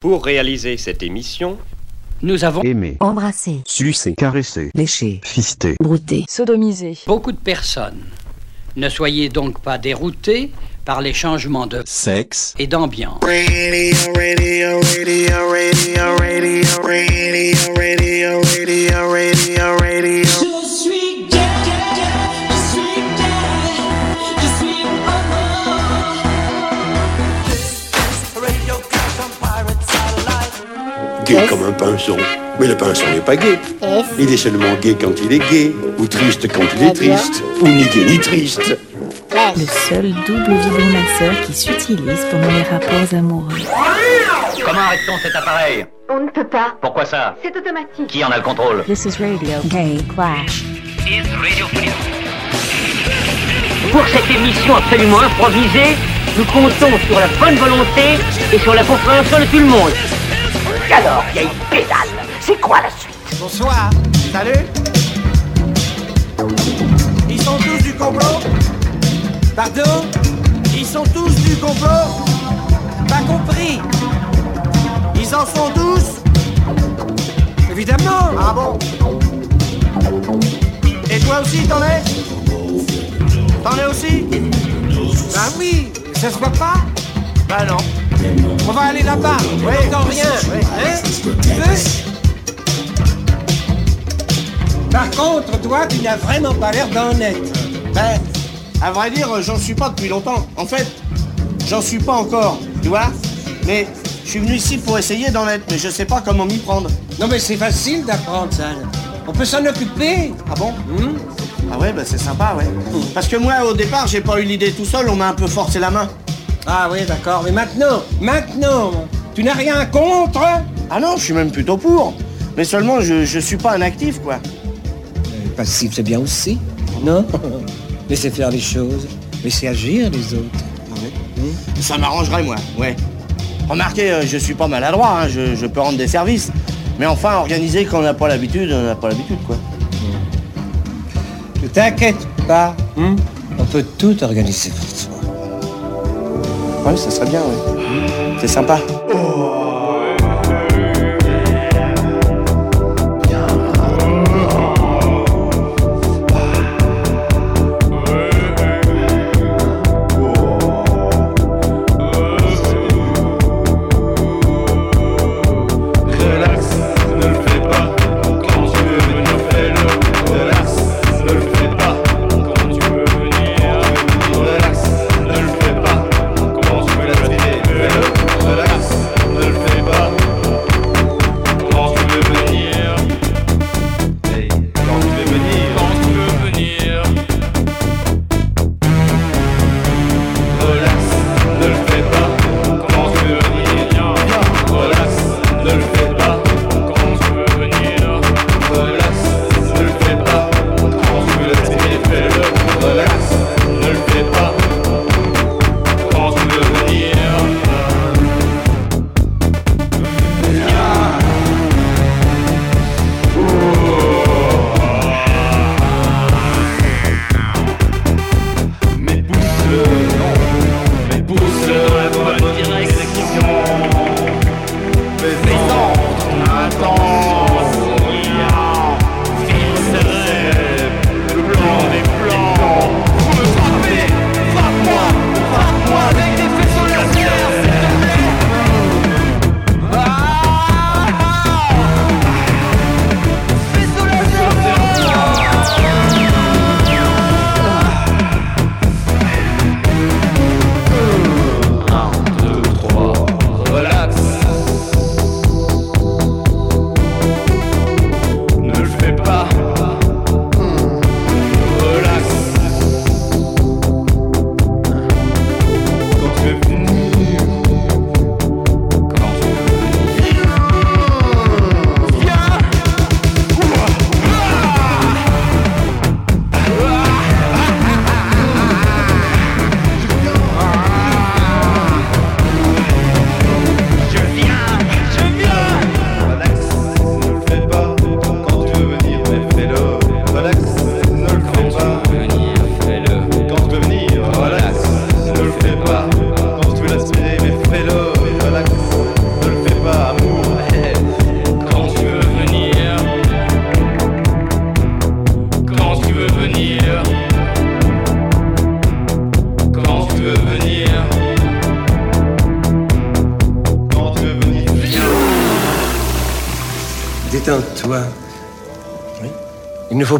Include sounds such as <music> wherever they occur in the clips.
Pour réaliser cette émission, Nous avons Aimer, Embrasser, sucer, caresser, lécher, fister, brouter, Sodomiser. beaucoup de personnes. Ne soyez donc pas déroutés par les changements de sexe, et d'ambiance. Gay comme un pinson. Mais le pinson n'est pas gay. Il est seulement gay quand il est gay, ou triste quand il est triste, ou ni gay ni triste. Le seul double vibromasseur qui s'utilise pendant les rapports amoureux. Comment arrête-t-on cet appareil? On ne peut pas. Pourquoi ça? C'est automatique. Qui en a le contrôle? This is radio. Gay Clash. Pour cette émission absolument improvisée, nous comptons sur la bonne volonté et sur la compréhension de tout le monde. Alors, vieille pédale, c'est quoi la suite? Bonsoir. Salut. Ils sont tous du complot. Pardon? Ils sont tous du complot. Pas compris. Ils en sont tous. Évidemment. Ah bon? Et toi aussi, t'en es? T'en es aussi? Bah oui, ça se voit pas? Bah non. On va aller là-bas. Oui. Rien. Hein? Tu veux Par contre, toi, tu n'as vraiment pas l'air d'en être. Ben, à vrai dire, j'en suis pas depuis longtemps. En fait, j'en suis pas encore, tu vois Mais je suis venu ici pour essayer d'en être, mais je sais pas comment m'y prendre. Non, mais c'est facile d'apprendre ça. On peut s'en occuper. Ah bon? Ah ouais, bah c'est sympa, ouais. Parce que moi, au départ, j'ai pas eu l'idée tout seul, on m'a un peu forcé la main. Ah oui, d'accord, mais maintenant, maintenant, tu n'as rien contre? Ah non, je suis même plutôt pour. Mais seulement, je, je suis pas un actif, quoi. Passif, c'est bien aussi, non? <laughs> Laissez faire les choses, laissez agir les autres. Ça m'arrangerait, moi, ouais. Remarquez, euh, je suis pas maladroit, hein, je, je peux rendre des services. Mais enfin, organiser quand on n'a pas l'habitude, on n'a pas l'habitude, quoi. Ne t'inquiète pas, hein on peut tout organiser pour toi. Ouais, ça serait bien, ouais. C'est sympa.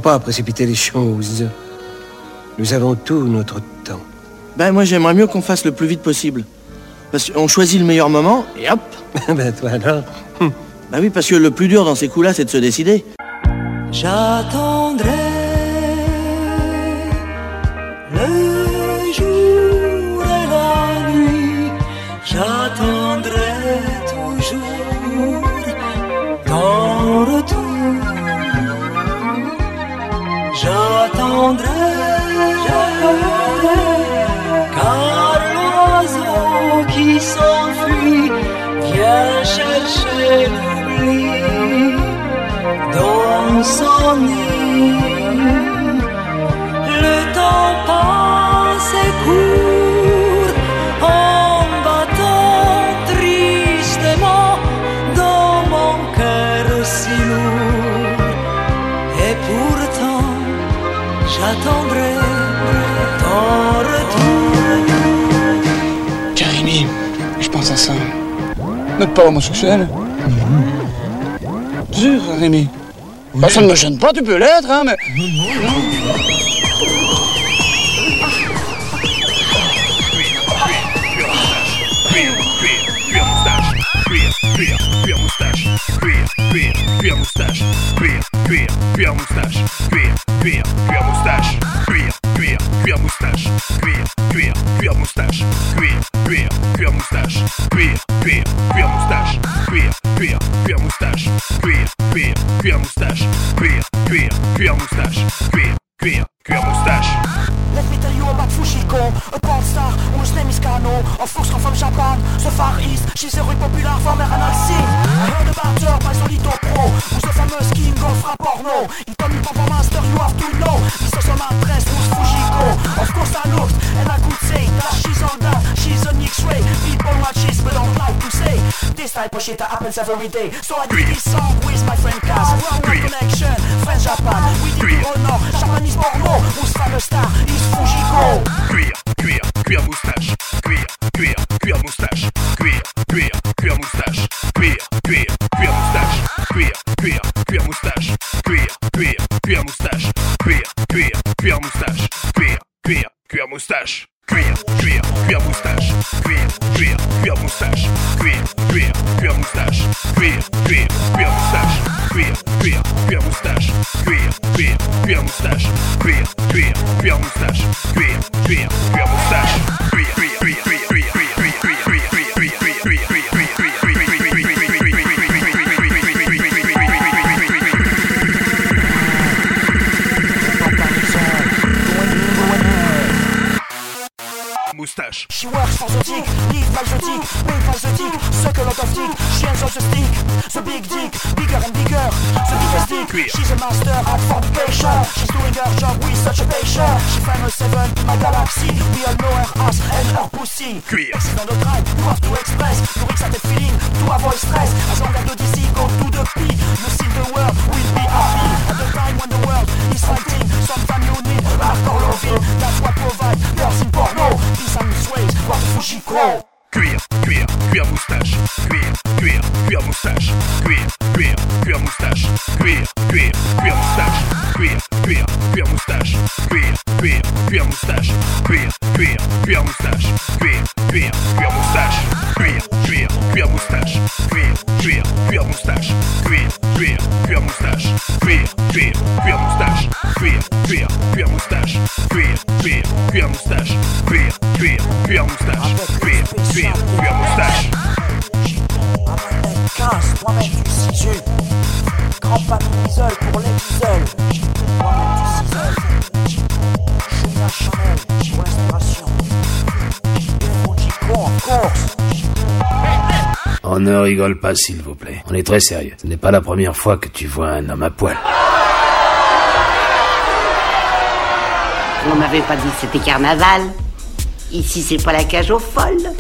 Pas précipiter les choses? Nous avons tout notre temps. Ben moi j'aimerais mieux qu'on fasse le plus vite possible. Parce qu'on choisit le meilleur moment et hop <laughs> ben toi alors? Bah oui, parce que le plus dur dans ces coups-là, c'est de se décider. J'attendrai pas homosexuel Sûr, Rémi. Bah, ça ne me gêne pas, tu peux l'être, hein, mais. Happens every day. So I did this song with my friend. One One Connection, friends Japan. We did it all. Japanese porno, whose famous star is Fujiko. Cuir, cuir, cuir moustache. Cuir, cuir, cuir moustache. Cuir, cuir, cuir moustache. Cuir, cuir, cuir moustache. Cuir, cuir, cuir moustache. Cuir, cuir, cuir moustache. Cuir, cuir, cuir moustache. Cuir, cuir, cuir moustache. Cuir, cuir, cuir moustache. Cuir, cuir, cuir moustache. Cuir, cuir, cuir moustache. Cuir, cuir, cuir moustache. Cuir, cuir, cuir moustache. Cuir, cuir, cuir moustache. Cuir, cuir, cuir moustache. Cuir, cuir, cuir moustache. Cuir, cuir, cuir, cuir, cuir, cuir, cuir, cuir, Moustache. She works for the dick, dick, suck a lot of dick, she enjoys the stick, the big dick, bigger and bigger, the biggest dick, she's a master at fornication, she's doing her job with such a passion, she famous seven in my galaxy, we all know her ass and her pussy, Cuir. Exit dans le drive, you have to express, nourrir sa tête feeling, to avoid stress, as long as the DC go to the P, you see the world will be happy, at the time when the world is fighting, sometimes you need hardcore loving, that's what provide girls in porno, peace and sways, what Fujiko. Cuir, cuir, cuir moustache. Cuir, cuir, cuir moustache. Cuir, cuir, cuir moustache. Cuir, cuir, cuir moustache. Cuir, cuir, cuir moustache. Cuir, cuir, cuir moustache. Cuir, cuir, cuir moustache. Cuir, cuir, cuir moustache. Cuir, cuir, cuir moustache. Cuir, cuir, cuir moustache. Cuir, cuir, cuir moustache. Cuir, cuir, cuir moustache. Cuir, cuir, cuir moustache. Cuir, cuir, cuir moustache. Cuir, cuir, cuir moustache. Cuir, cuir, cuir moustache. 15, toi-même tu ciseaux. Grand famille isole pour les isoles. Toi-même tu ciseaux. Julien Chanel pour l'inspiration. Et Fujiko en course. On ne rigole pas, s'il vous plaît. On est très sérieux. Ce n'est pas la première fois que tu vois un homme à poil. On m'avait pas dit que c'était carnaval. Ici, c'est pas la cage aux folles.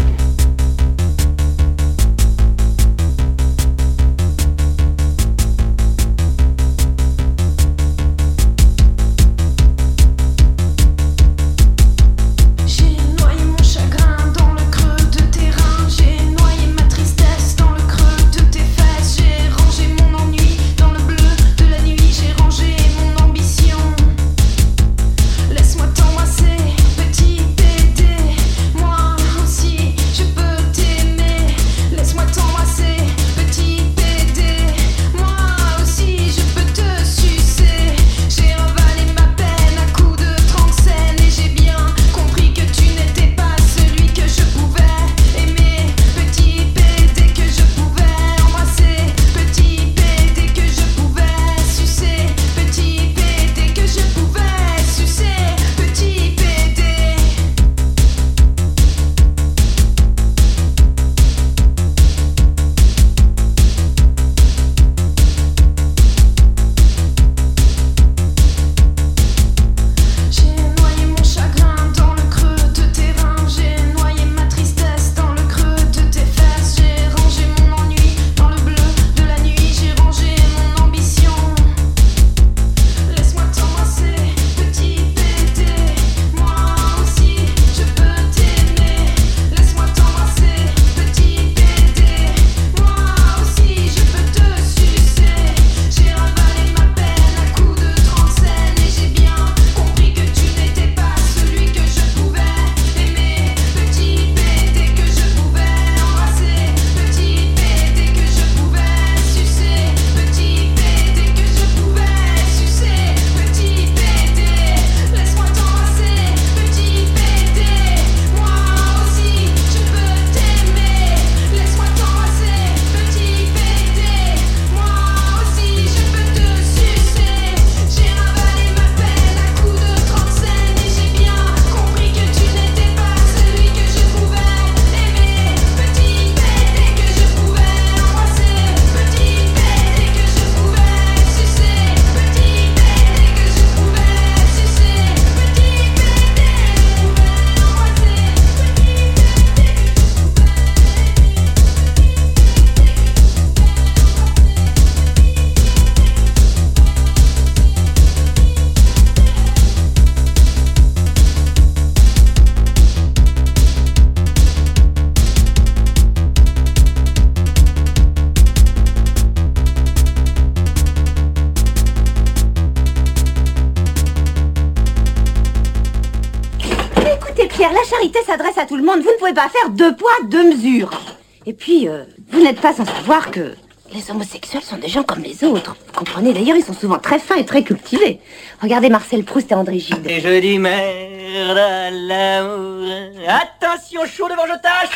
Monde. Vous ne pouvez pas faire deux poids, deux mesures. Et puis, euh, vous n'êtes pas sans savoir que les homosexuels sont des gens comme les autres. Vous comprenez D'ailleurs, ils sont souvent très fins et très cultivés. Regardez Marcel Proust et André Gide. Et je dis merde à l'amour. Attention, chaud devant je tâche.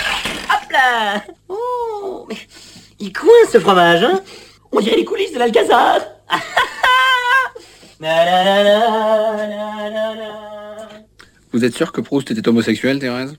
Hop là Oh, mais il coince ce fromage, hein On dirait les coulisses de l'Alcazar. <laughs> Vous êtes sûr que Proust était homosexuel, Thérèse?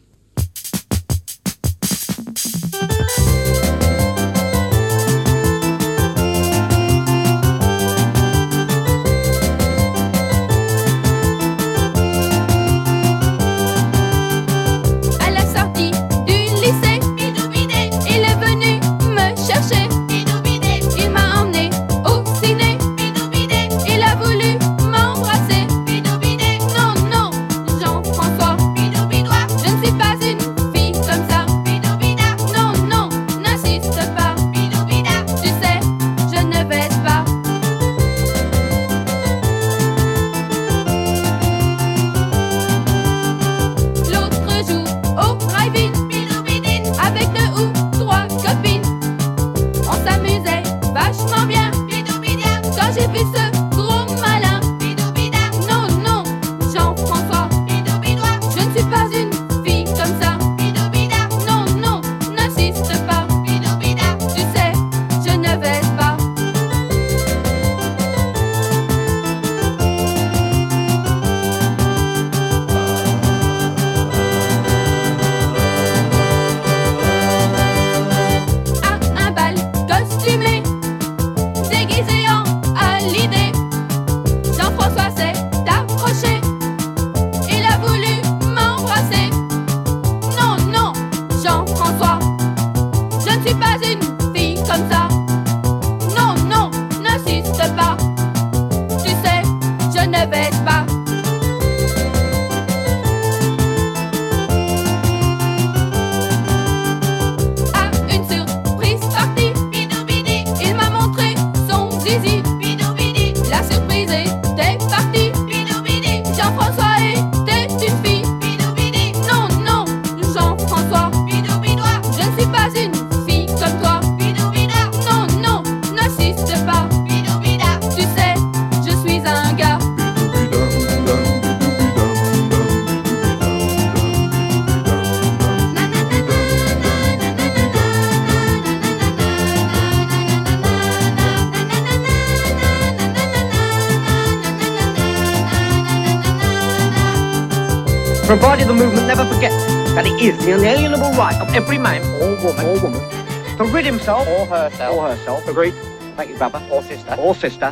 The movement never forgets that it is the inalienable right of every man or woman, or woman to rid himself or herself, or herself, agreed. Thank you, brother, or sister, or sister.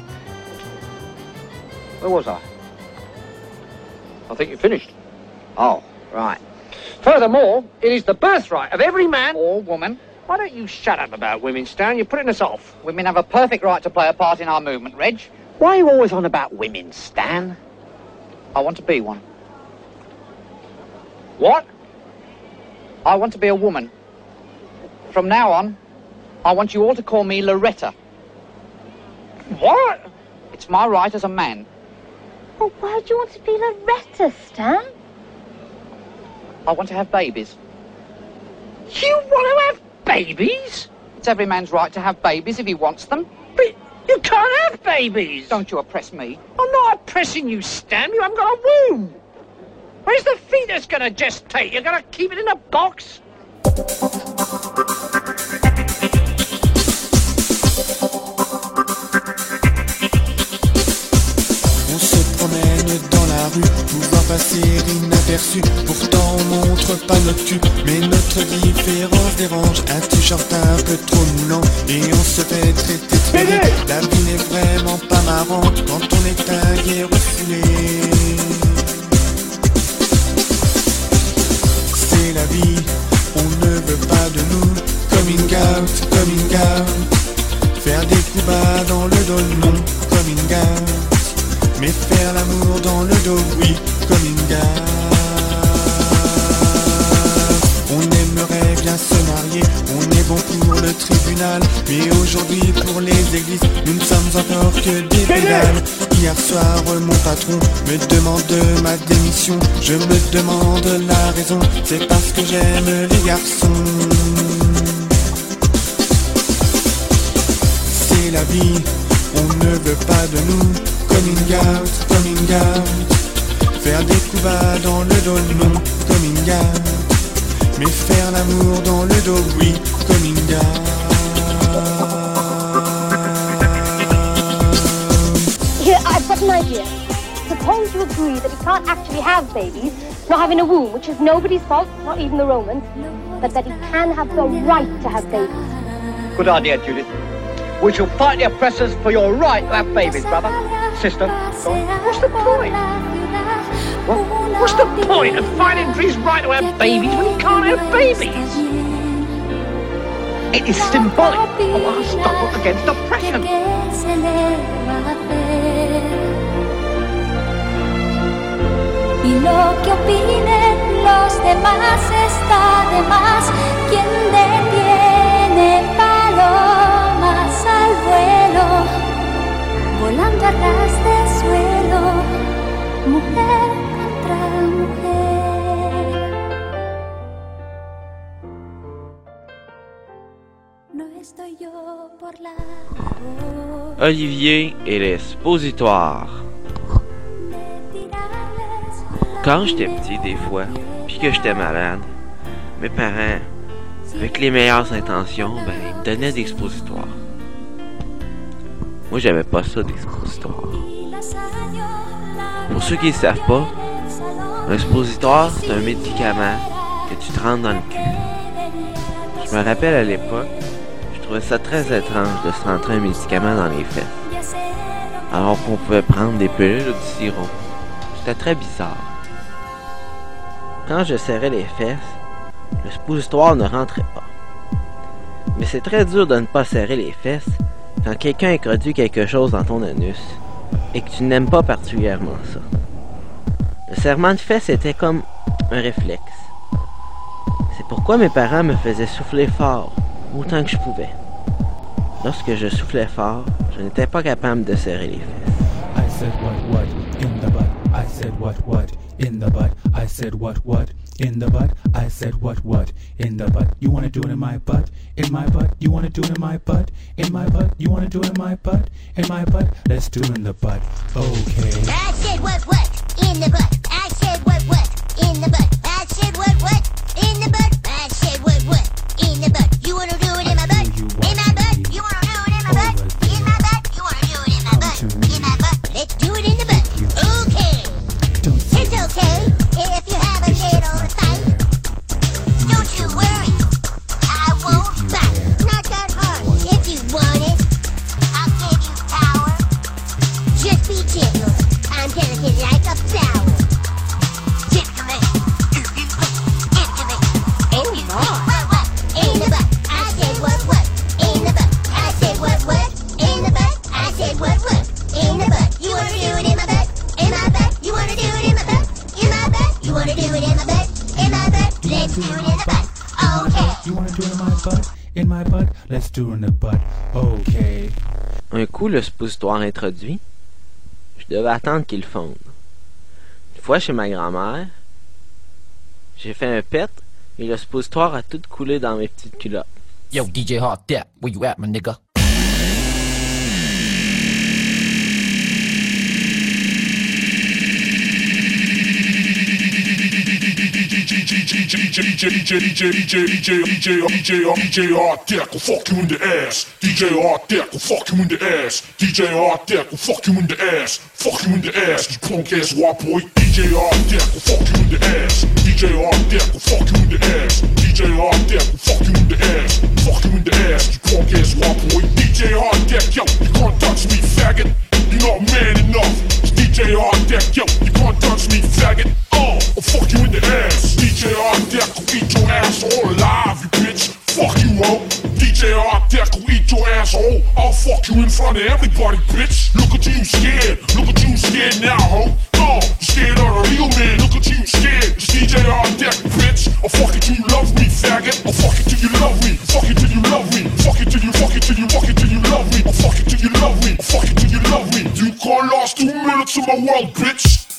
Where was I? I think you finished. Oh, right. Furthermore, it is the birthright of every man or woman. Why don't you shut up about women, Stan? You're putting us off. Women have a perfect right to play a part in our movement, Reg. Why are you always on about women, Stan? I want to be one. What? I want to be a woman. From now on, I want you all to call me Loretta. What? It's my right as a man. Well, why do you want to be Loretta, Stan? I want to have babies. You want to have babies? It's every man's right to have babies if he wants them. But you can't have babies. Don't you oppress me. I'm not oppressing you, Stan. You haven't got a womb. Where's the fetus to gestate? You're to keep it in a box? On se promène dans la rue, pouvoir passer inaperçu. Pourtant on montre pas notre cul, mais notre différence dérange. Un t-shirt un peu trop moulant et on se fait traiter de. La vie n'est vraiment pas marrante quand on est un refoulé. Me demande ma démission. Je me demande la raison, c'est parce que j'aime les garçons. C'est la vie, on ne veut pas de nous. Coming out, coming out. Faire des coups bas dans le dos, non, coming out. Mais faire l'amour dans le dos, oui, coming Here, I've got an idea. Suppose you agree that he can't actually have babies, not having a womb, which is nobody's fault, not even the Romans, but that he can have the right to have babies. Good idea, Judith. We shall fight the oppressors for your right to have babies, brother. Sister, what's the point? What? What's the point of fighting for his right to have babies when he can't have babies? It is symbolic of our struggle against oppression. Lo que opinen los demás está de más. Quien detiene palomas al vuelo, volando a ras de suelo, mujer contra mujer. No estoy yo por la Olivier et les Quand j'étais petit, des fois, puis que j'étais malade, mes parents, avec les meilleures intentions, ben, ils me donnaient des expositoires. Moi, j'avais pas ça d'expositoire. Pour ceux qui ne savent pas, un expositoire, c'est un médicament que tu te rentres dans le cul. Je me rappelle à l'époque, je trouvais ça très étrange de se rentrer un médicament dans les fesses. Alors qu'on pouvait prendre des pilules ou du sirop. C'était très bizarre. Quand je serrais les fesses, le suppositoire ne rentrait pas. Mais c'est très dur de ne pas serrer les fesses quand quelqu'un introduit quelque chose dans ton anus et que tu n'aimes pas particulièrement ça. Le serrement de fesses était comme un réflexe. C'est pourquoi mes parents me faisaient souffler fort, autant que je pouvais. Lorsque je soufflais fort, je n'étais pas capable de serrer les fesses. In the butt. I said what what in the butt. I said what what in the butt. You wanna do it in my butt? In my butt? You wanna do it in my butt? In my butt? You wanna do it in my butt? In my butt? Let's do it in the butt. Okay. I said what what in the butt. I said what what in the butt. I said what what in the butt. I said what what in the butt. You wanna do it Un coup le suppositoire introduit, je devais attendre qu'il fonde. Une fois chez ma grand-mère, j'ai fait un pet et le suppositoire a tout coulé dans mes petites culottes. Yo, DJ Hard That, where you at, my nigga? DJ Art Deck will fuck you in the ass. DJ Art Deck will fuck you in the ass. DJ Art Deck will fuck you in the ass. Fuck you in the ass, you punk ass white boy. DJ Art Deck will fuck you in the ass. DJ Art Deck will fuck you in the ass. DJ Art Deck will fuck you in the ass. Fuck you in the ass, you punk ass white boy. DJ Art Deck, yo, you can't touch me, faggot. You're not man enough. DJ Art Deck, yo, you can't touch me, faggot. Oh, I'll fuck you in the ass. DJ Art Deck will eat your asshole alive, you bitch fuck you up. DJ Octech will eat your asshole. I'll fuck you in front of everybody, bitch. Look at you scared. Look at you scared now, ho. No, scared of a real man. Look at you scared. It's DJ Octech, bitch. I'll fuck it till you love me, faggot. I'll fuck it till you love me. Fuck it till you love me. Fuck it till you, fuck it till you, fuck it till you love me. I'll fuck it till you love me. I'll fuck it till you love me. You can't last two minutes of my world, bitch.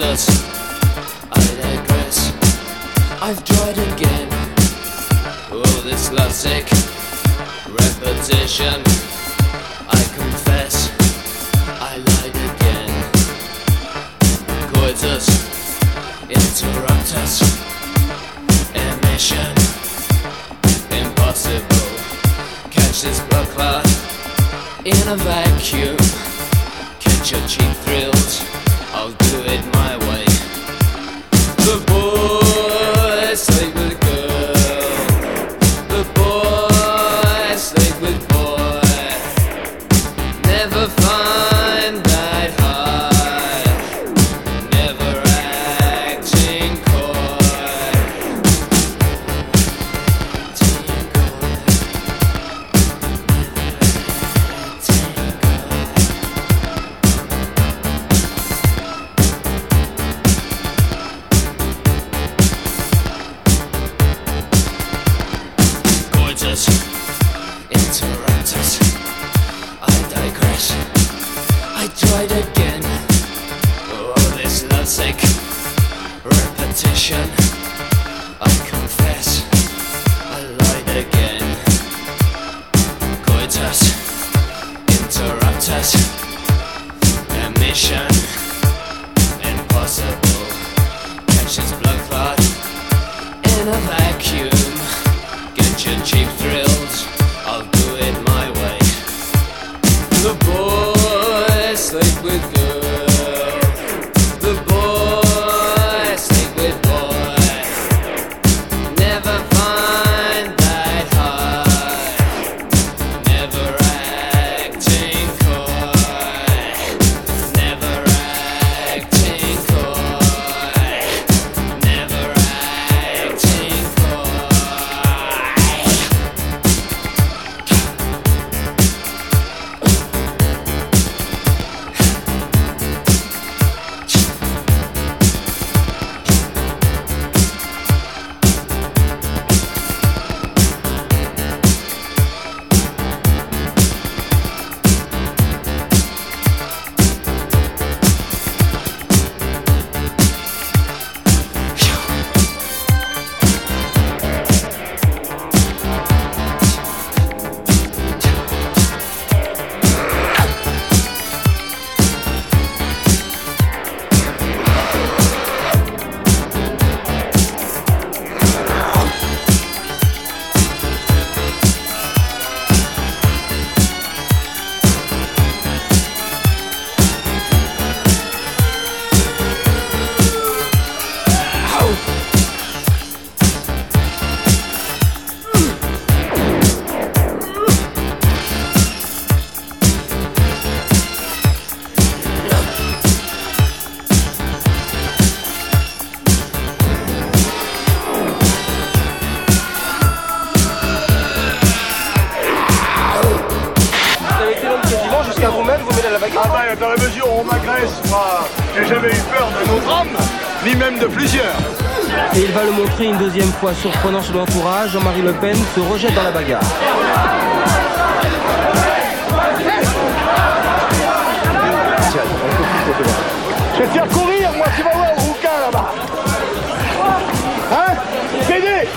us. I digress. I've tried again. Oh, this classic repetition. I confess, I lied again. Coitus, interrupt us. Emission, impossible. Catch this blood clot in a vacuum. Catch your cheap thrills. I'll do it my fois, surprenant sur l'entourage. Jean-Marie Le Pen se rejette dans la bagarre. Je vais te faire courir, moi, tu vas voir au rouquin là-bas. Hein Dédé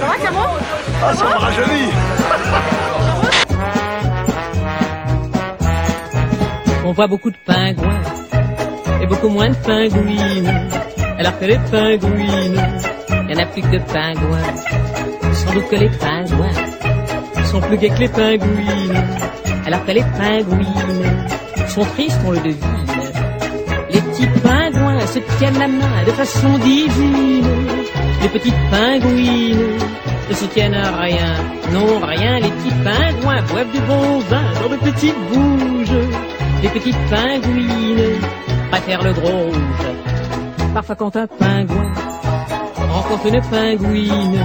Ça va, Camo Ah, ça me rajeunit. On voit beaucoup de pingouins et beaucoup moins de pingouines. Alors que les pingouines, il n'y en a plus que pingouins. Sans doute que les pingouins sont plus gais que les pingouines. Alors que les pingouines sont tristes, on le devine. Les petits pingouins se tiennent la main de façon divine. Les petites pingouines ne se tiennent à rien, non rien. Les petits pingouins boivent du bon vin dans de petites bouges. Les petites pingouines préfèrent le gros rouge. Parfois quand un pingouin rencontre une pingouine,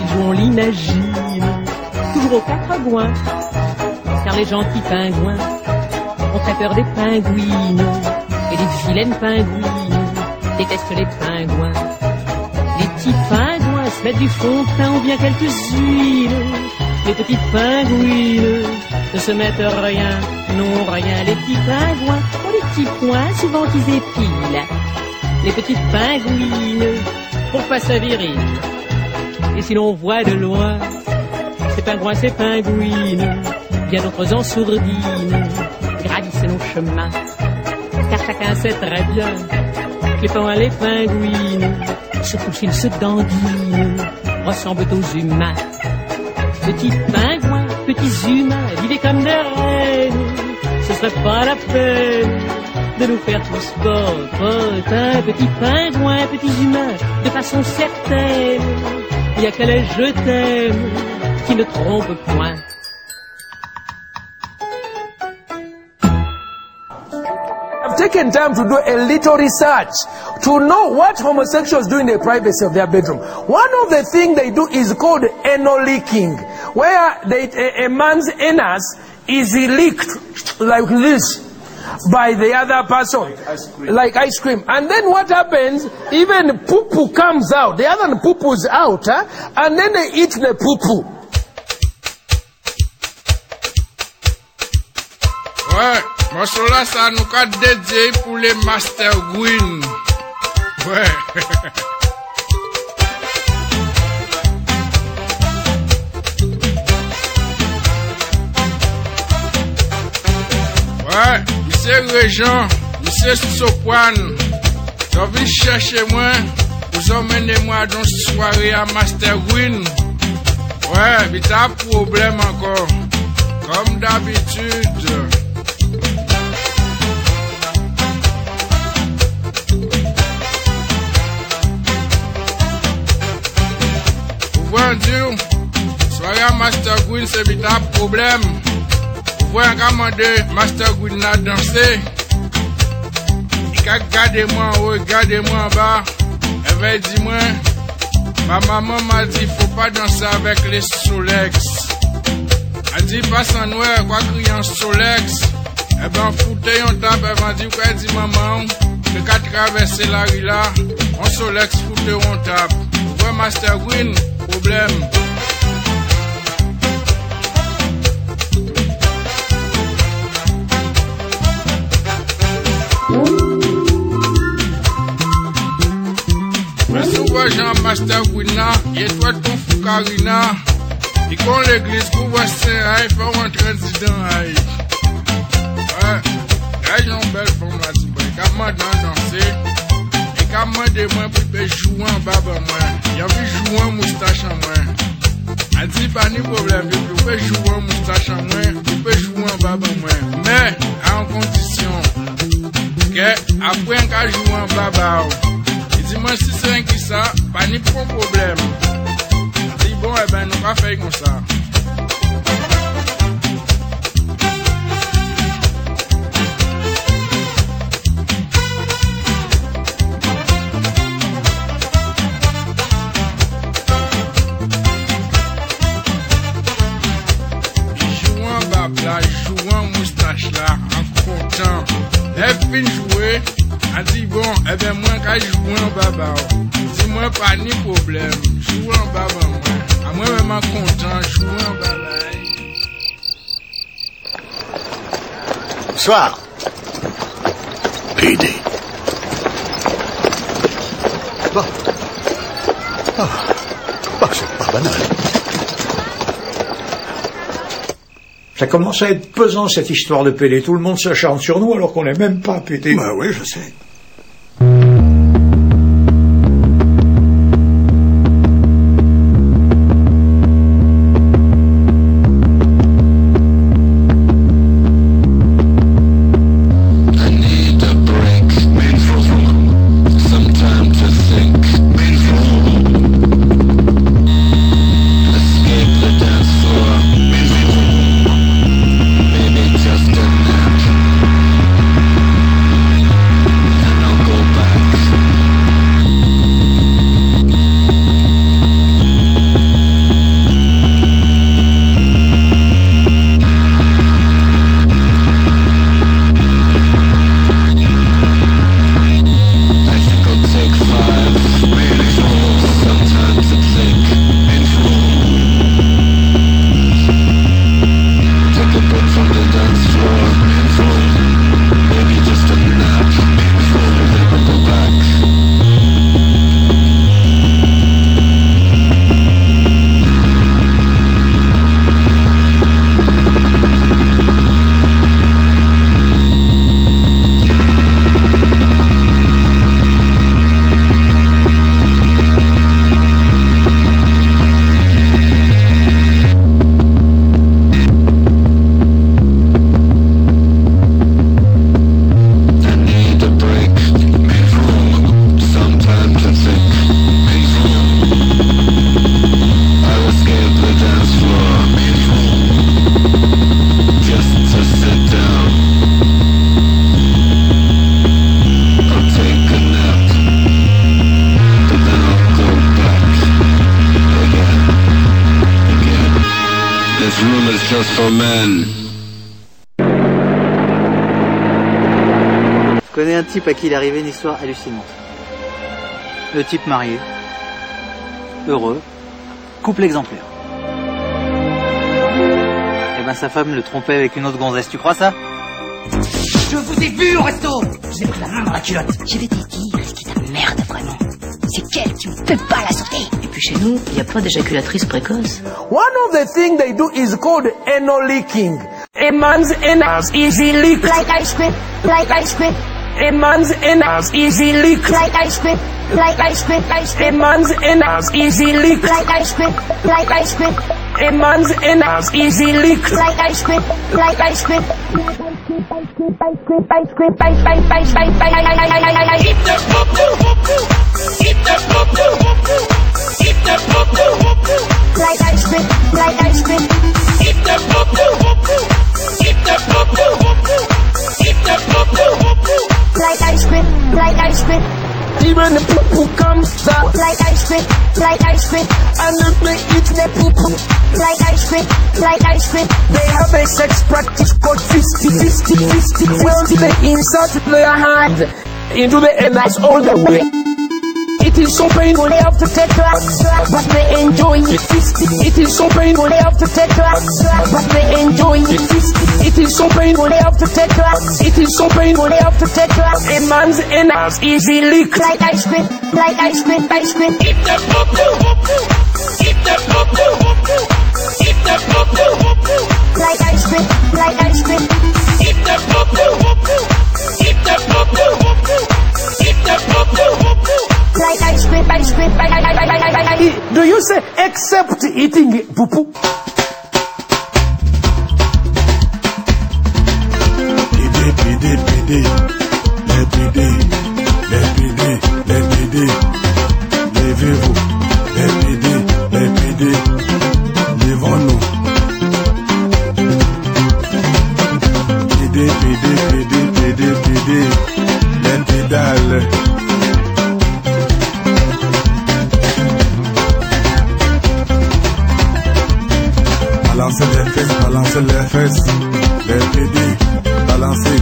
ils jouent l'imagine, toujours aux quatre coins. Car les gentils pingouins ont très peur des pingouines et des vilaines pingouines détestent les pingouins. Les petits pingouins se mettent du fond de teint ou bien quelques huiles. Les petites pingouines ne se mettent rien, non rien. Les petits pingouins ont des petits points souvent qu'ils épilent. Les petites pingouines pour pas sa viril. Et si l'on voit de loin ces pingouins, ces pingouines, bien d'autres en sourdine gravissent nos chemins. Car chacun sait très bien que les pingouins, les pingouines, surtout s'ils se dandinent, ressemblent aux humains. Petits pingouins, petits humains, vivez comme des reines, ce serait pas la peine de nous faire de façon certaine, il y a les je t'aime qui ne trompe point. I've taken time to do a little research to know what homosexuals do in the privacy of their bedroom. One of the things they do is called anal leaking, where they, a, a man's anus is leaked like this by the other person, like ice cream. And then what happens? Even poo poo comes out. The other poo poo's out, huh? and then they eat the poo poo. Ouais, Morceau là, ça nous a dédié pour les Master Green. Ouais. Ouais, monsieur Régent, monsieur Sopoine, j'en viens chercher moi, vous emmenez moi dans cette soirée à Master Green. Ouais, mais t'as problème encore, comme d'habitude. Vous voyez dire, soirée à Master Green, c'est vite un problème. Voyez un Master Green a dansé. Il a gardé moi en haut, gardé moi en bas. Elle va dire moi, ma maman m'a dit, faut pas danser avec les Solex. Passe en noir, quoi crier en Solex. Eh ben, un tape, elle va dire, quoi, elle dit, maman, le qu'à traverser la rue là, en Solex, un tape. Vous voyez Master Green, problème. Souvent Jean Master Gwina, et toi ton Foukarina, et quand l'église couvre Saint-Aïe, fait rentrer dedans Aïe. Ouais, là une belle moi dans danser, et quand moi de moi pour jouer en bas moi, y'a vu jouer en moustache en moi. Elle dit pas ni problème, je peux jouer en moustache en moi, je peux jouer en bas moi, mais en condition que après un cas jouer en bas Dis-moi si c'est un qui ça, pas ni problème. Dis bon, eh ben, nous pas faire comme ça. Baba, si moi pas ni problème, jouer en baba moi. À moi même en content, jouer en baba. Bonsoir. PD. Bon. Ah. Bah, c'est pas banal. Ça commence à être pesant cette histoire de PD. Tout le monde s'acharne sur nous alors qu'on n'est même pas PD. Bah oui, je sais. Type à qui il est arrivé une histoire hallucinante. Le type marié, heureux, couple exemplaire. Et ben sa femme le trompait avec une autre gonzesse, tu crois ça? Je vous ai vu au resto Je vous ai pris la main dans la culotte. Je vais te dire, est-ce que ta merde vraiment C'est qu'elle qui me fait pas la sauter. Et puis chez nous, il n'y a pas d'éjaculatrice précoce. One of the things they do is called anal leaking. A man's anus is leaked. Like ice cream, like ice cream, A man's anus is leaked. like ice cream, like ice cream, ice A cream, man's anus is leaked. like ice cream, like ice cream, A man's anus is leaked. like ice cream, like ice cream. Like ice cream, like ice cream. Like ice cream, like ice cream. Even the poo comes out Like ice cream, like ice cream. and they eat the poo Like ice cream, like ice cream. They have a sex practice called fisty, fisty, fisty. Well, they insert their hand into the anus all the way. It is so painful they have to take drugs, but they enjoy it. It is so painful they have to take drugs, but they enjoy it. It is so painful they have to take drugs. It is so painful they have to take drugs. A man's anus is leaked. Like ice cream, like ice cream, ice cream. Like ice cream, like ice cream. Like ice cream, ice cream. Do you say except eating poo poo? Pédé, pédé, levez-vous, les les levons-nous. Pédé, pédé, pédé, pédé, pédé, les pédales. Balancez les fesses, balancez les fesses, les balancez,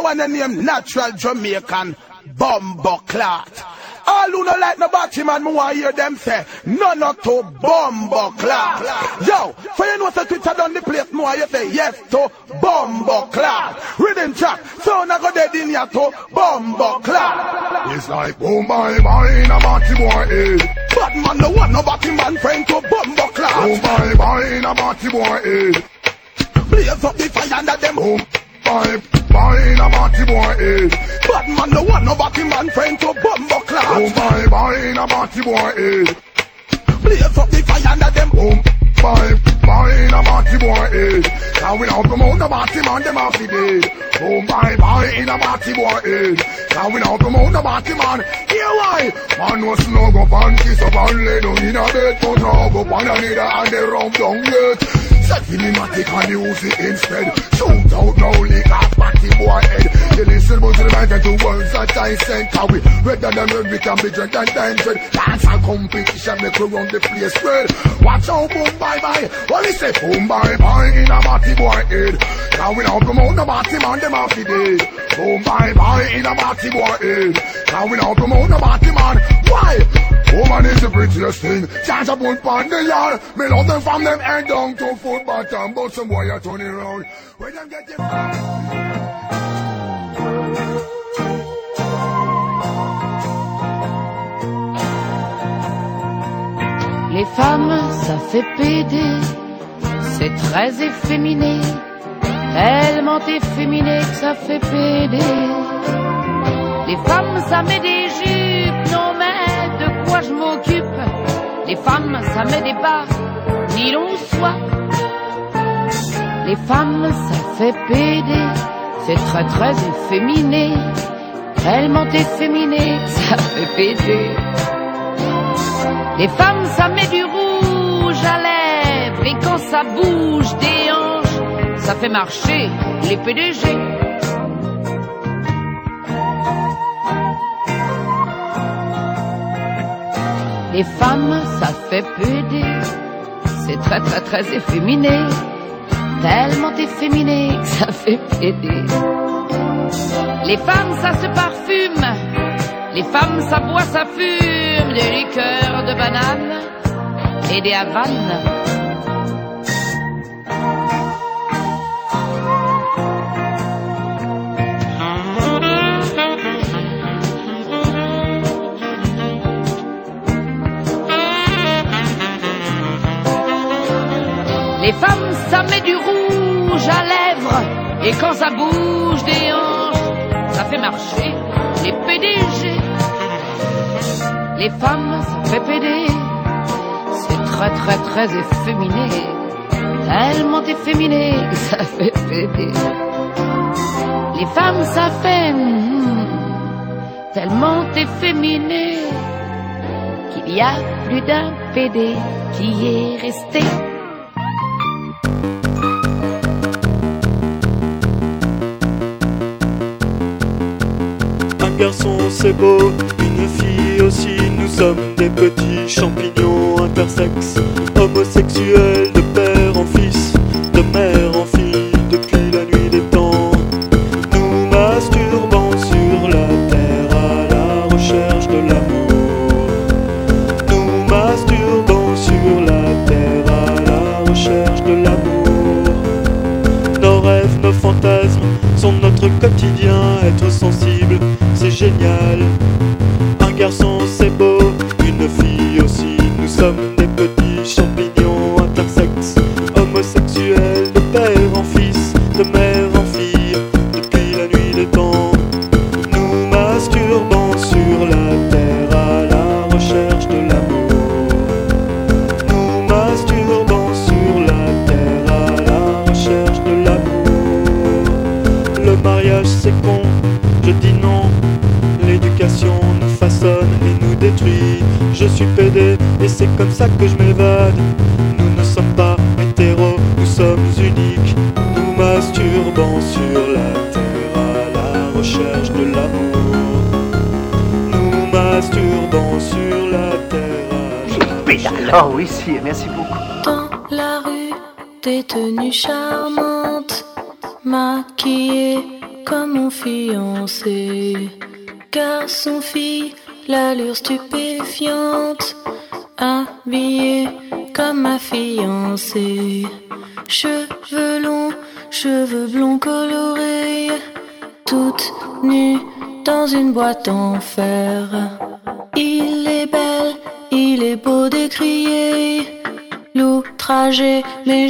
The one named Natural Jamaican Bumbo Clot. All who no like no batty man, me want hear them say, no no to Bumbo Clot. Yo, for you know say Twitter done the place, more you say yes to Bumbo Clot. Rhythm track, so na go dead in here to Bumbo Clot. It's like boom my mind, a batty boy, eh. Bad man no want no batty man friend to Bumbo Clot. Boom my mind, a batty boy, eh. Blaze up the fire under them home. My mind, a batty boy, eh. Bad man no want no batty man friend to Bumbo Clot. Boom my mind, a batty boy, eh. Blaze up the fire under them home. Boy, boy in a party boy head. Now we don't promote the party man, them off the dead. Boom, boy, boy in a party boy head. Now we don't promote the party man. Here why? Man was no go pan kiss up and lay down in a bed, but now go pan a neither and they rum down yet. Set cinematic and it instead. Shoot out now, lick off party boy head. You listen but to the mind and to words that I send. How we better than when we can be dread and danger. Dance and competition make we run the place spread. Watch out, boom, bye bye. What we say? Boom, bye bye in a party boy head. Now we don't promote the party man, them off the dead. Boom, bye bye in a party boy head. Now we don't promote the party man. Why? Woman is the prettiest thing. Charge a bone pon the yard. Me love them from them head down to foot bottom. But some boy are turning around. When them get them... Les femmes, ça fait péder, c'est très efféminé, tellement efféminé que ça fait péder. Les femmes, ça met des jupes, je m'occupe Les femmes, ça met des bas, ni l'on soit. Les femmes, ça fait péder, c'est très très efféminé, tellement efféminé ça fait péder. Les femmes, ça met du rouge à lèvres et quand ça bouge des hanches, ça fait marcher les PDG. Les femmes, ça fait péder, c'est très très très efféminé, tellement efféminé que ça fait péder. Les femmes, ça se parfume, les femmes, ça boit, ça fume des liqueurs de banane et des havanes. Les femmes, ça met du rouge à lèvres et quand ça bouge des hanches, ça fait marcher les PDG. Les femmes, ça fait péder. C'est très très très efféminé. Tellement efféminé que ça fait péder. Les femmes, ça fait hum, tellement efféminé qu'il y a plus d'un PD qui est resté. C'est beau, une fille aussi, nous sommes des petits champignons intersexes, homosexuels de père en fils, de mère c'est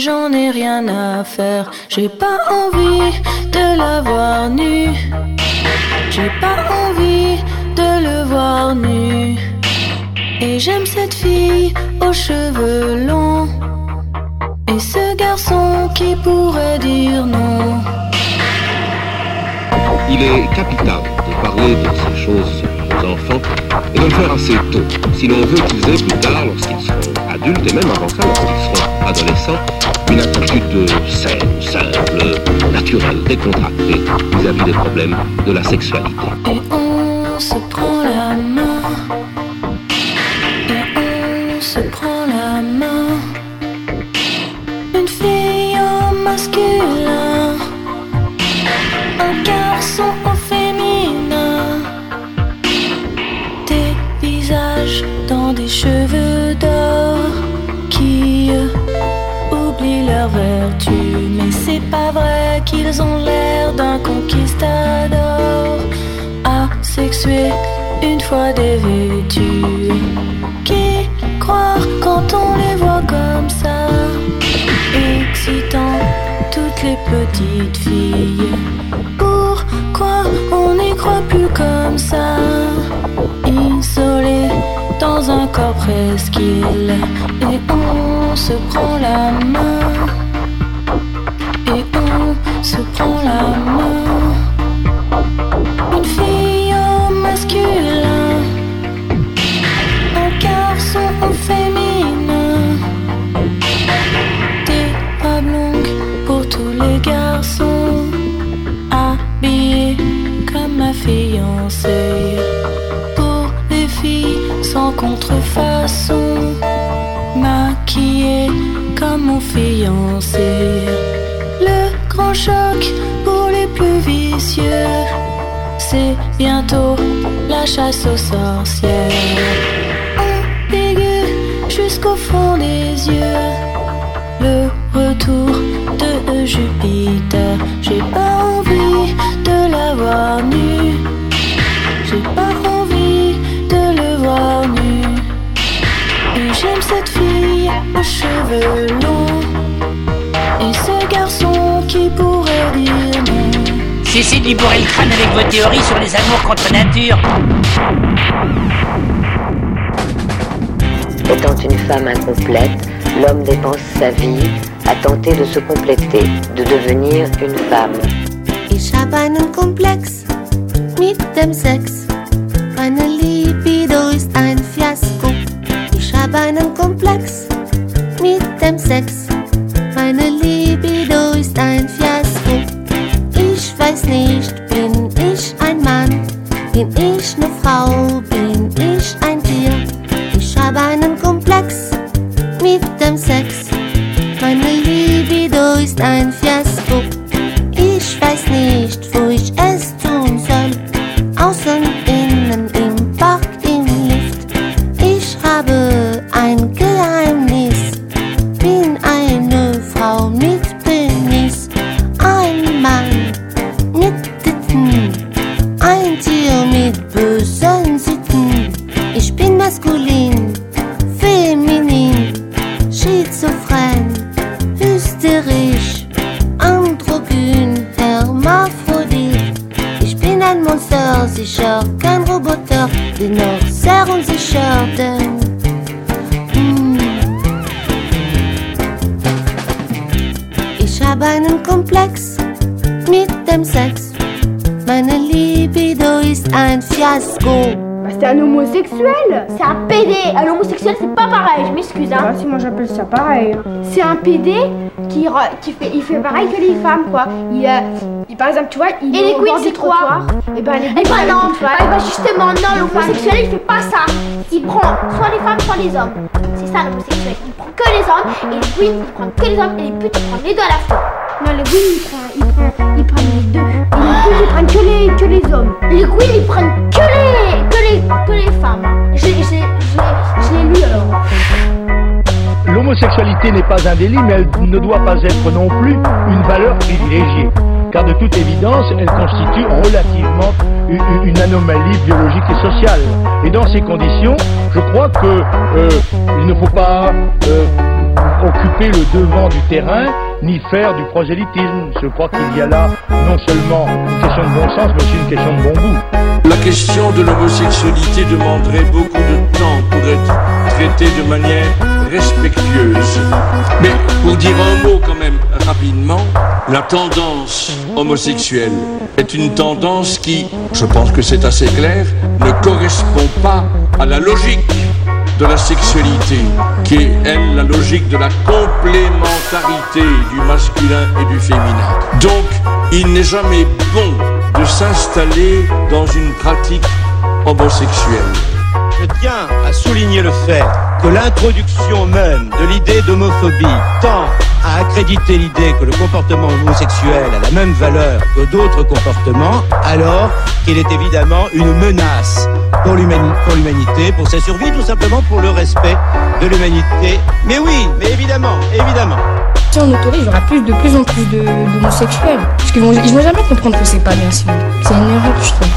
j'en ai rien à faire. J'ai pas envie de la voir nue. J'ai pas envie de le voir nu. Et j'aime cette fille aux cheveux longs. qui pourrait dire non Il est capital de parler de ces choses aux enfants et de le faire assez tôt, si l'on veut qu'ils aient plus tard, lorsqu'ils seront adultes et même avant ça, lorsqu'ils seront une attitude saine, simple, naturelle, décontractée vis-à-vis des problèmes de la sexualité. Une fois dévêtus. Qui croire quand on les voit comme ça, excitant toutes les petites filles. Pourquoi on n'y croit plus comme ça, isolé dans un corps presqu'île, et on se prend la chasse aux sorcières. Ambigu jusqu'au fond des yeux. Le retour de Jupiter. J'ai pas envie de la voir nue. J'ai pas envie de le voir nu. Et j'aime cette fille aux cheveux longs. Cessez de lui bourrer le crâne avec vos théories sur les amours contre nature. Étant une femme incomplète, l'homme dépense sa vie à tenter de se compléter, de devenir une femme. Ich hab einen Komplex mit dem Sex. Meine Libido ist ein Fiasko. Ich hab einen Komplex mit dem Sex. Meine Libido C'est un homosexuel C'est un PD Un homosexuel, c'est pas pareil, je m'excuse. Hein. si moi j'appelle ça pareil. C'est un PD qui, re- qui fait, il fait pareil que les femmes, quoi. Il, euh, il- par exemple, tu vois, il Et est les au queens, bord du c'est quoi trottoir. Et ben, les Eh ben non, tu vois. Eh ben justement, non, l'homosexuel, il fait pas ça. Il prend soit les femmes, soit les hommes. C'est ça l'homosexuel. Il prend que les hommes, et les queens, il prend que les hommes, et les putes, ils prennent les deux à la fois. Non, les queens, ils prennent, ils prennent, ils prennent les deux. Et les queens, ils prennent que les, que les hommes. Les queens, ils prennent que les, que les, femmes. L'homosexualité n'est pas un délit, mais elle ne doit pas être non plus une valeur privilégiée. Car de toute évidence, elle constitue relativement une, anomalie biologique et sociale. Et dans ces conditions, je crois que euh, ne faut pas euh, occuper le devant du terrain ni faire du prosélytisme. Je crois qu'il y a là non seulement une question de bon sens, mais aussi une question de bon goût. La question de l'homosexualité demanderait beaucoup de temps pour être traitée de manière respectueuse. Mais pour dire un mot quand même rapidement, la tendance homosexuelle est une tendance qui, je pense que c'est assez clair, ne correspond pas à la logique de la sexualité, qui est, la logique de la complémentarité du masculin et du féminin. Donc, il n'est jamais bon de s'installer dans une pratique homosexuelle. Je tiens à souligner le fait que l'introduction même de l'idée d'homophobie tend à accréditer l'idée que le comportement homosexuel a la même valeur que d'autres comportements, alors qu'il est évidemment une menace pour l'humanité, pour sa survie, tout simplement pour le respect de l'humanité. Mais oui, mais évidemment, évidemment. Si on autorise, il y aura plus, de plus en plus d'homosexuels. Parce qu'ils vont, ils vont jamais comprendre que c'est pas bien C'est une erreur, je trouve.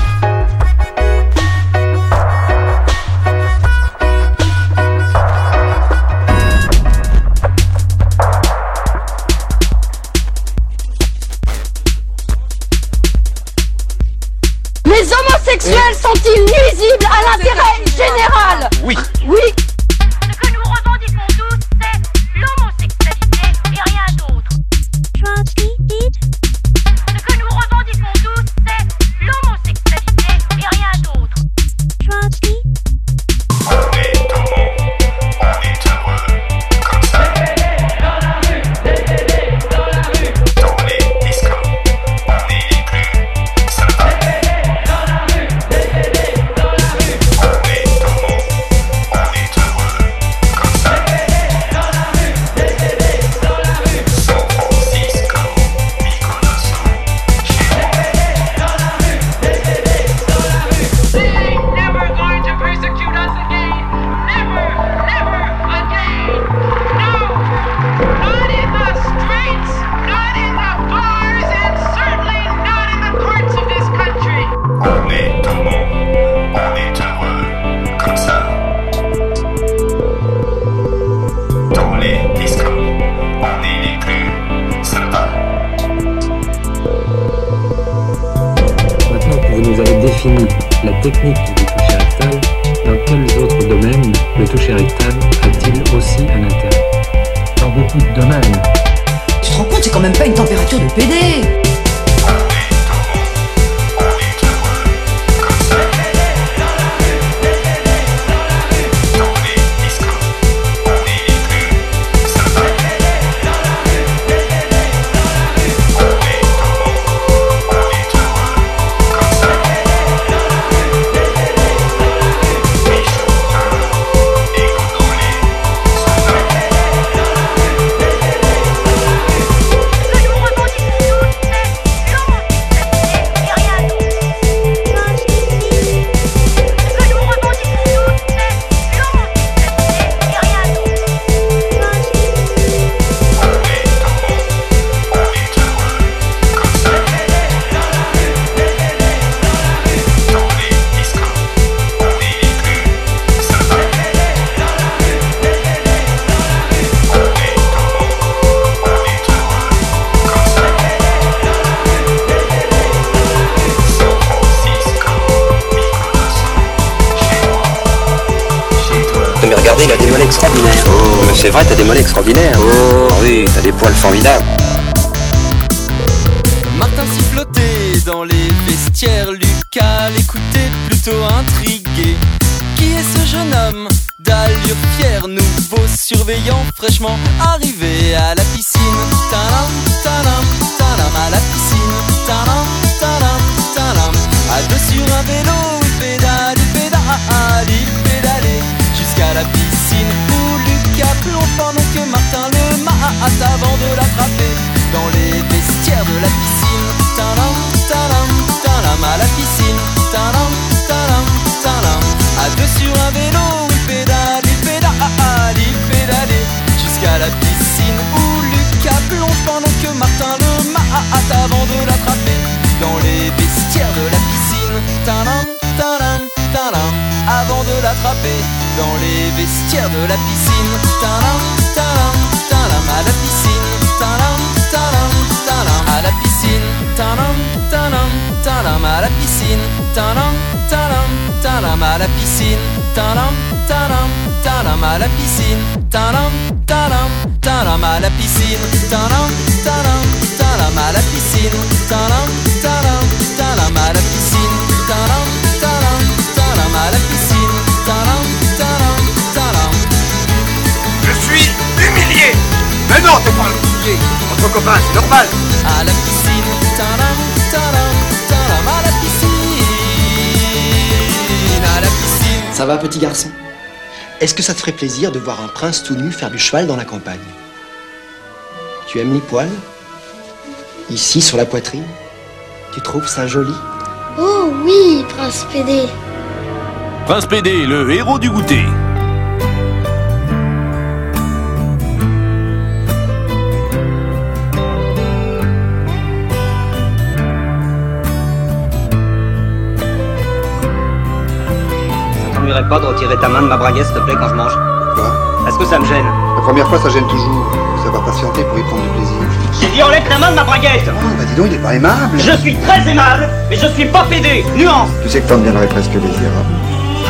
Dans les vestiaires de la piscine. Tadam, tadam, tadam, à la piscine. Tadam, tadam, tadam, à la piscine. Tadam, tadam, tadam, à la piscine. Tadam, tadam, tadam, à la piscine. Tadam, tadam, tadam, à la piscine. talam, talam, talam à la piscine, talam, talam, talam à la piscine, talam, talam, talam à la piscine, Pas Entre copains, c'est normal. À la piscine, talam, talam, talam à la piscine, à la piscine. Ça va, petit garçon? Est-ce que ça te ferait plaisir de voir un prince tout nu faire du cheval dans la campagne? Tu aimes les poils? Ici, sur la poitrine? Tu trouves ça joli? Oh oui, Prince PD. Prince PD, le héros du goûter. T'ennuierait pas de retirer ta main de ma braguette, s'il te plaît, quand je mange Quoi Est-ce que ça me gêne La première fois, ça gêne toujours. Faut savoir patienter pour y prendre du plaisir. J'ai dit enlève ta main de ma braguette Oh, bah dis donc, il est pas aimable. Je suis très aimable, mais je suis pas pédé Nuance Tu sais que t'en deviendrais presque désirable.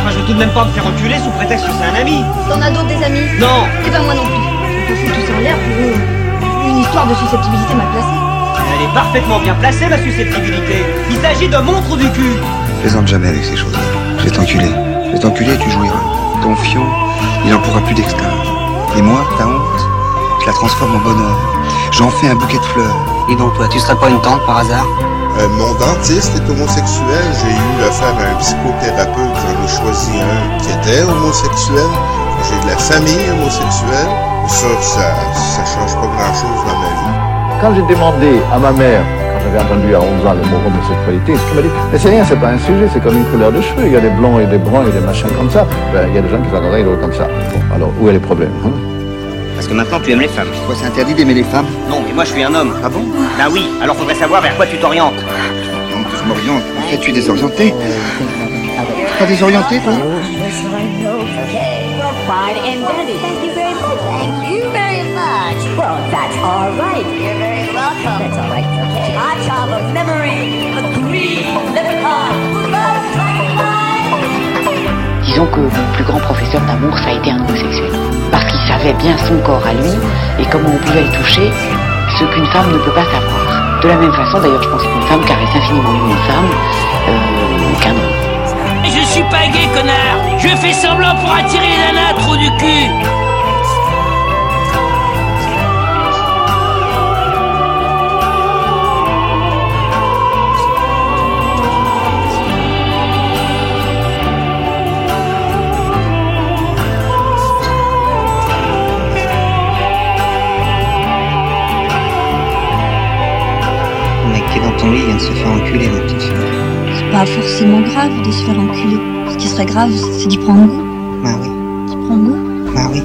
Moi, je vais tout de même pas me faire enculer sous prétexte que c'est un ami T'en as d'autres des amis Non Eh ben moi non plus. On tout ça en l'air pour euh, une histoire de susceptibilité mal placée. Elle est parfaitement bien placée, ma susceptibilité Il s'agit de mon trou du cul Plaisante jamais avec ces choses-là. Je vais t'enculer. Je vais t'enculer et tu jouiras. Ton fion, il en pourra plus d'extase. Et moi, ta honte, je la transforme en bonheur. J'en fais un bouquet de fleurs. Et donc, toi, tu serais pas une tante par hasard? Euh, mon dentiste est homosexuel. J'ai eu affaire à un psychothérapeute. J'en ai choisi un qui était homosexuel. J'ai de la famille homosexuelle. Ça, ça, ça change pas grand-chose dans ma vie. Quand j'ai demandé à ma mère, j'avais entendu à 11 ans le mot homosexualité, ce qu'elle m'a dit, mais c'est rien, c'est pas un sujet, c'est comme une couleur de cheveux. Il y a des blonds et des bruns et des machins comme ça. Ben, il y a des gens qui sont comme ça et d'autres comme ça. Bon, alors, où est le problème hein? Parce que maintenant, tu aimes les femmes. Quoi, c'est interdit d'aimer les femmes? Non, mais moi, je suis un homme. Ah bon? Bah oui, alors faudrait savoir vers quoi tu t'orientes. Donc, je m'oriente. En fait, tu es désorienté. Pas désorienté, toi? Well, that's all right. You're very welcome. That's all right. Okay. I child of memory, a green leprechaun. Disons que mon plus grand professeur d'amour, ça a été un homosexuel. Parce qu'il savait bien son corps à lui et comment on pouvait le toucher, ce qu'une femme ne peut pas savoir. De la même façon, d'ailleurs, je pense qu'une femme caresse infiniment mieux une femme euh, qu'un homme. Je suis pas gay, connard Je fais semblant pour attirer les nanas, trou du cul ton lit vient de se faire enculer, ma petite fille. C'est pas forcément grave de se faire enculer. Ce qui serait grave, c'est d'y prendre goût. Bah oui, D'y prendre goût. bah oui.